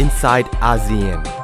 inside ASEAN.